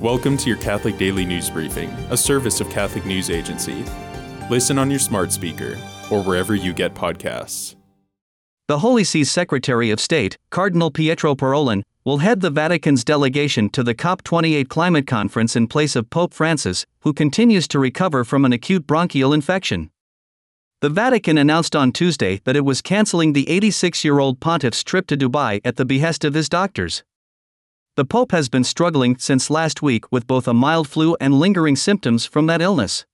Welcome to your Catholic Daily News Briefing, a service of Catholic News Agency. Listen on your smart speaker or wherever you get podcasts. The Holy See's Secretary of State, Cardinal Pietro Parolin, will head the Vatican's delegation to the COP28 climate conference in place of Pope Francis, who continues to recover from an acute bronchial infection. The Vatican announced on Tuesday that it was canceling the 86 year old pontiff's trip to Dubai at the behest of his doctors. The Pope has been struggling since last week with both a mild flu and lingering symptoms from that illness.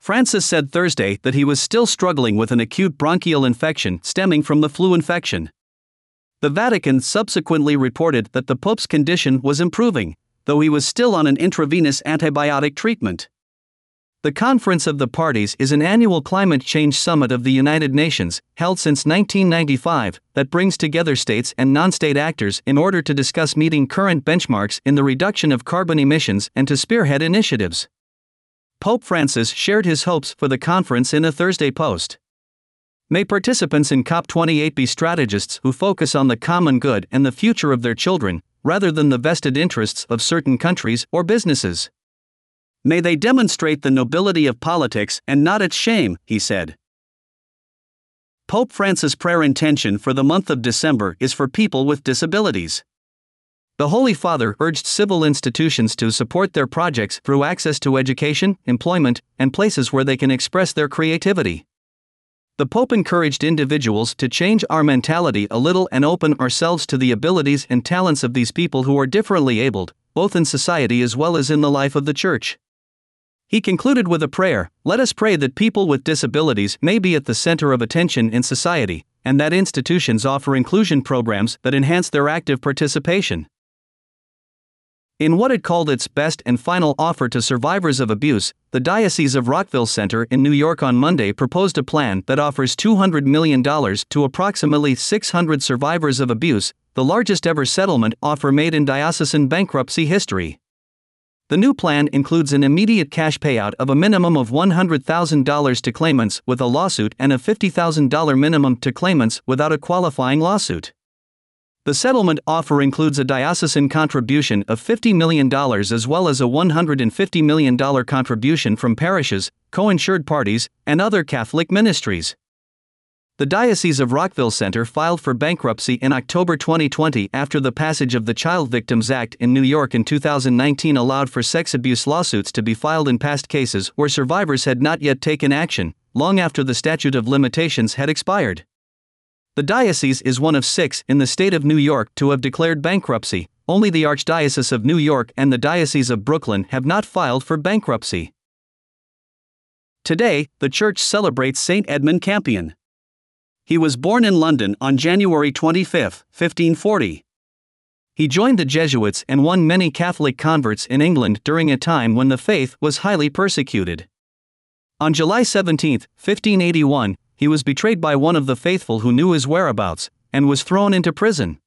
Francis said Thursday that he was still struggling with an acute bronchial infection stemming from the flu infection. The Vatican subsequently reported that the Pope's condition was improving, though he was still on an intravenous antibiotic treatment. The Conference of the Parties is an annual climate change summit of the United Nations, held since 1995, that brings together states and non state actors in order to discuss meeting current benchmarks in the reduction of carbon emissions and to spearhead initiatives. Pope Francis shared his hopes for the conference in a Thursday post. May participants in COP28 be strategists who focus on the common good and the future of their children, rather than the vested interests of certain countries or businesses. May they demonstrate the nobility of politics and not its shame, he said. Pope Francis' prayer intention for the month of December is for people with disabilities. The Holy Father urged civil institutions to support their projects through access to education, employment, and places where they can express their creativity. The Pope encouraged individuals to change our mentality a little and open ourselves to the abilities and talents of these people who are differently abled, both in society as well as in the life of the Church. He concluded with a prayer Let us pray that people with disabilities may be at the center of attention in society, and that institutions offer inclusion programs that enhance their active participation. In what it called its best and final offer to survivors of abuse, the Diocese of Rockville Centre in New York on Monday proposed a plan that offers $200 million to approximately 600 survivors of abuse, the largest ever settlement offer made in diocesan bankruptcy history. The new plan includes an immediate cash payout of a minimum of $100,000 to claimants with a lawsuit and a $50,000 minimum to claimants without a qualifying lawsuit. The settlement offer includes a diocesan contribution of $50 million as well as a $150 million contribution from parishes, co insured parties, and other Catholic ministries. The Diocese of Rockville Centre filed for bankruptcy in October 2020 after the passage of the Child Victims Act in New York in 2019 allowed for sex abuse lawsuits to be filed in past cases where survivors had not yet taken action, long after the statute of limitations had expired. The diocese is one of six in the state of New York to have declared bankruptcy. Only the Archdiocese of New York and the Diocese of Brooklyn have not filed for bankruptcy. Today, the church celebrates St. Edmund Campion. He was born in London on January 25, 1540. He joined the Jesuits and won many Catholic converts in England during a time when the faith was highly persecuted. On July 17, 1581, he was betrayed by one of the faithful who knew his whereabouts and was thrown into prison.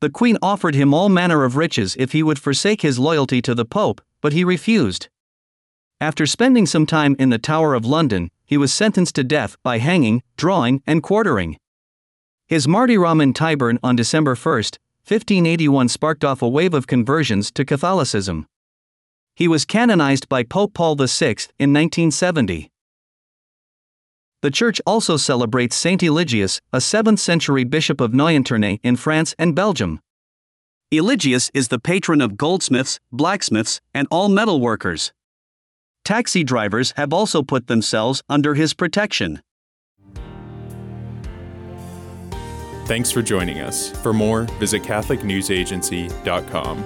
The Queen offered him all manner of riches if he would forsake his loyalty to the Pope, but he refused. After spending some time in the Tower of London, he was sentenced to death by hanging, drawing, and quartering. His martyrdom in Tyburn on December 1, 1581 sparked off a wave of conversions to Catholicism. He was canonized by Pope Paul VI in 1970. The church also celebrates Saint Eligius, a 7th century bishop of Nogent-Tournai in France and Belgium. Eligius is the patron of goldsmiths, blacksmiths, and all metal workers. Taxi drivers have also put themselves under his protection. Thanks for joining us. For more, visit CatholicNewsAgency.com.